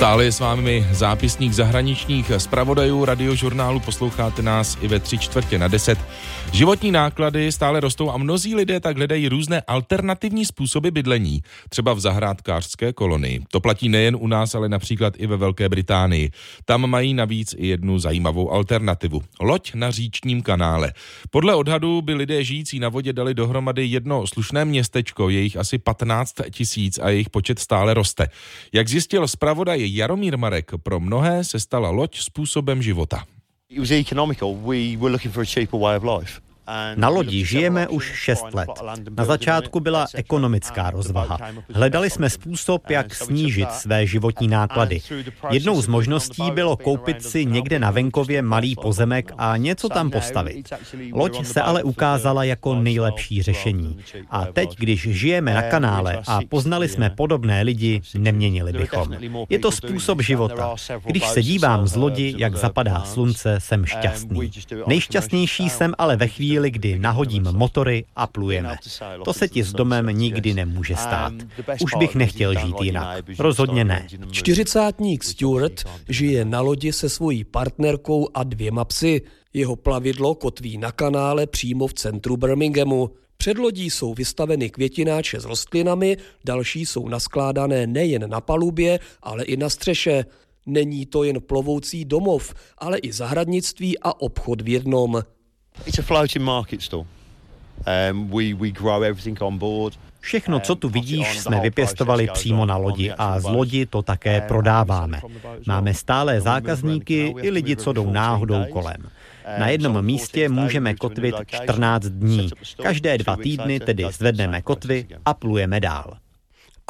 Stále je s vámi zápisník zahraničních zpravodajů radiožurnálu, posloucháte nás i ve tři čtvrtě na deset. Životní náklady stále rostou a mnozí lidé tak hledají různé alternativní způsoby bydlení, třeba v zahrádkářské kolonii. To platí nejen u nás, ale například i ve Velké Británii. Tam mají navíc i jednu zajímavou alternativu. Loď na říčním kanále. Podle odhadu by lidé žijící na vodě dali dohromady jedno slušné městečko, jejich asi 15 tisíc a jejich počet stále roste. Jak zjistil zpravodaj Jaromír Marek, pro mnohé se stala loď způsobem života. It was economical. We were looking for a cheaper way of life. Na lodi žijeme už 6 let. Na začátku byla ekonomická rozvaha. Hledali jsme způsob, jak snížit své životní náklady. Jednou z možností bylo koupit si někde na venkově malý pozemek a něco tam postavit. Loď se ale ukázala jako nejlepší řešení. A teď, když žijeme na kanále a poznali jsme podobné lidi, neměnili bychom. Je to způsob života. Když se dívám z lodi, jak zapadá slunce, jsem šťastný. Nejšťastnější jsem ale ve chvíli, chvíli, kdy nahodím motory a plujeme. To se ti s domem nikdy nemůže stát. Už bych nechtěl žít jinak. Rozhodně ne. Čtyřicátník Stuart žije na lodi se svojí partnerkou a dvěma psy. Jeho plavidlo kotví na kanále přímo v centru Birminghamu. Před lodí jsou vystaveny květináče s rostlinami, další jsou naskládané nejen na palubě, ale i na střeše. Není to jen plovoucí domov, ale i zahradnictví a obchod v jednom. It's a floating market stall. Um, we, we grow everything on board. Všechno, co tu vidíš, jsme vypěstovali přímo na lodi a z lodi to také prodáváme. Máme stále zákazníky i lidi, co jdou náhodou kolem. Na jednom místě můžeme kotvit 14 dní. Každé dva týdny tedy zvedneme kotvy a plujeme dál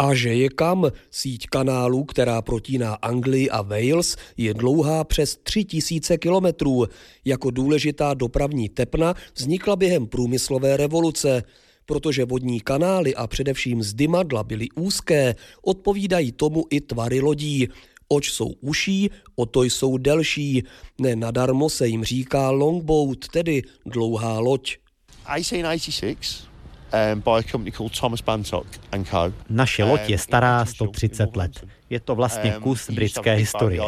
a že je kam. Síť kanálů, která protíná Anglii a Wales, je dlouhá přes 3000 kilometrů. Jako důležitá dopravní tepna vznikla během průmyslové revoluce. Protože vodní kanály a především zdymadla byly úzké, odpovídají tomu i tvary lodí. Oč jsou uší, o to jsou delší. Ne nadarmo se jim říká longboat, tedy dlouhá loď. 1886 um, by a company called Thomas Bantock and Co. Naše loď je stará 130 let. Je to vlastně um, kus britské historie.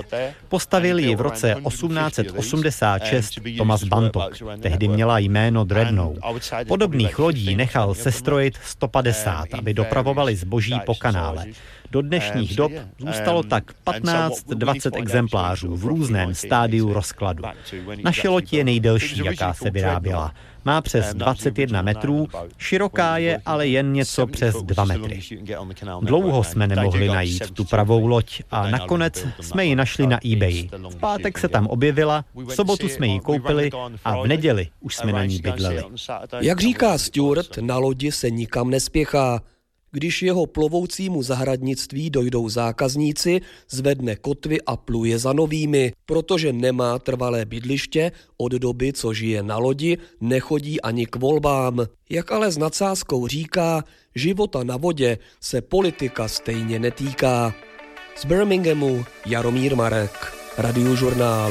Postavil ji v roce 1886 um, Thomas Bantock. Tehdy měla jméno Dreadnought. Podobných lodí nechal sestrojit 150, aby dopravovali zboží po kanále. Do dnešních dob zůstalo tak 15-20 exemplářů v různém stádiu rozkladu. Naše loď je nejdelší, jaká se vyráběla. Má přes 21 metrů, široká je ale jen něco přes 2 metry. Dlouho jsme nemohli najít tu pravou loď a nakonec jsme ji našli na eBay. V pátek se tam objevila, v sobotu jsme ji koupili a v neděli už jsme na ní bydleli. Jak říká Stuart, na lodi se nikam nespěchá. Když jeho plovoucímu zahradnictví dojdou zákazníci, zvedne kotvy a pluje za novými. Protože nemá trvalé bydliště, od doby, co žije na lodi, nechodí ani k volbám. Jak ale s nadsázkou říká, života na vodě se politika stejně netýká. Z Birminghamu Jaromír Marek, Radiožurnál.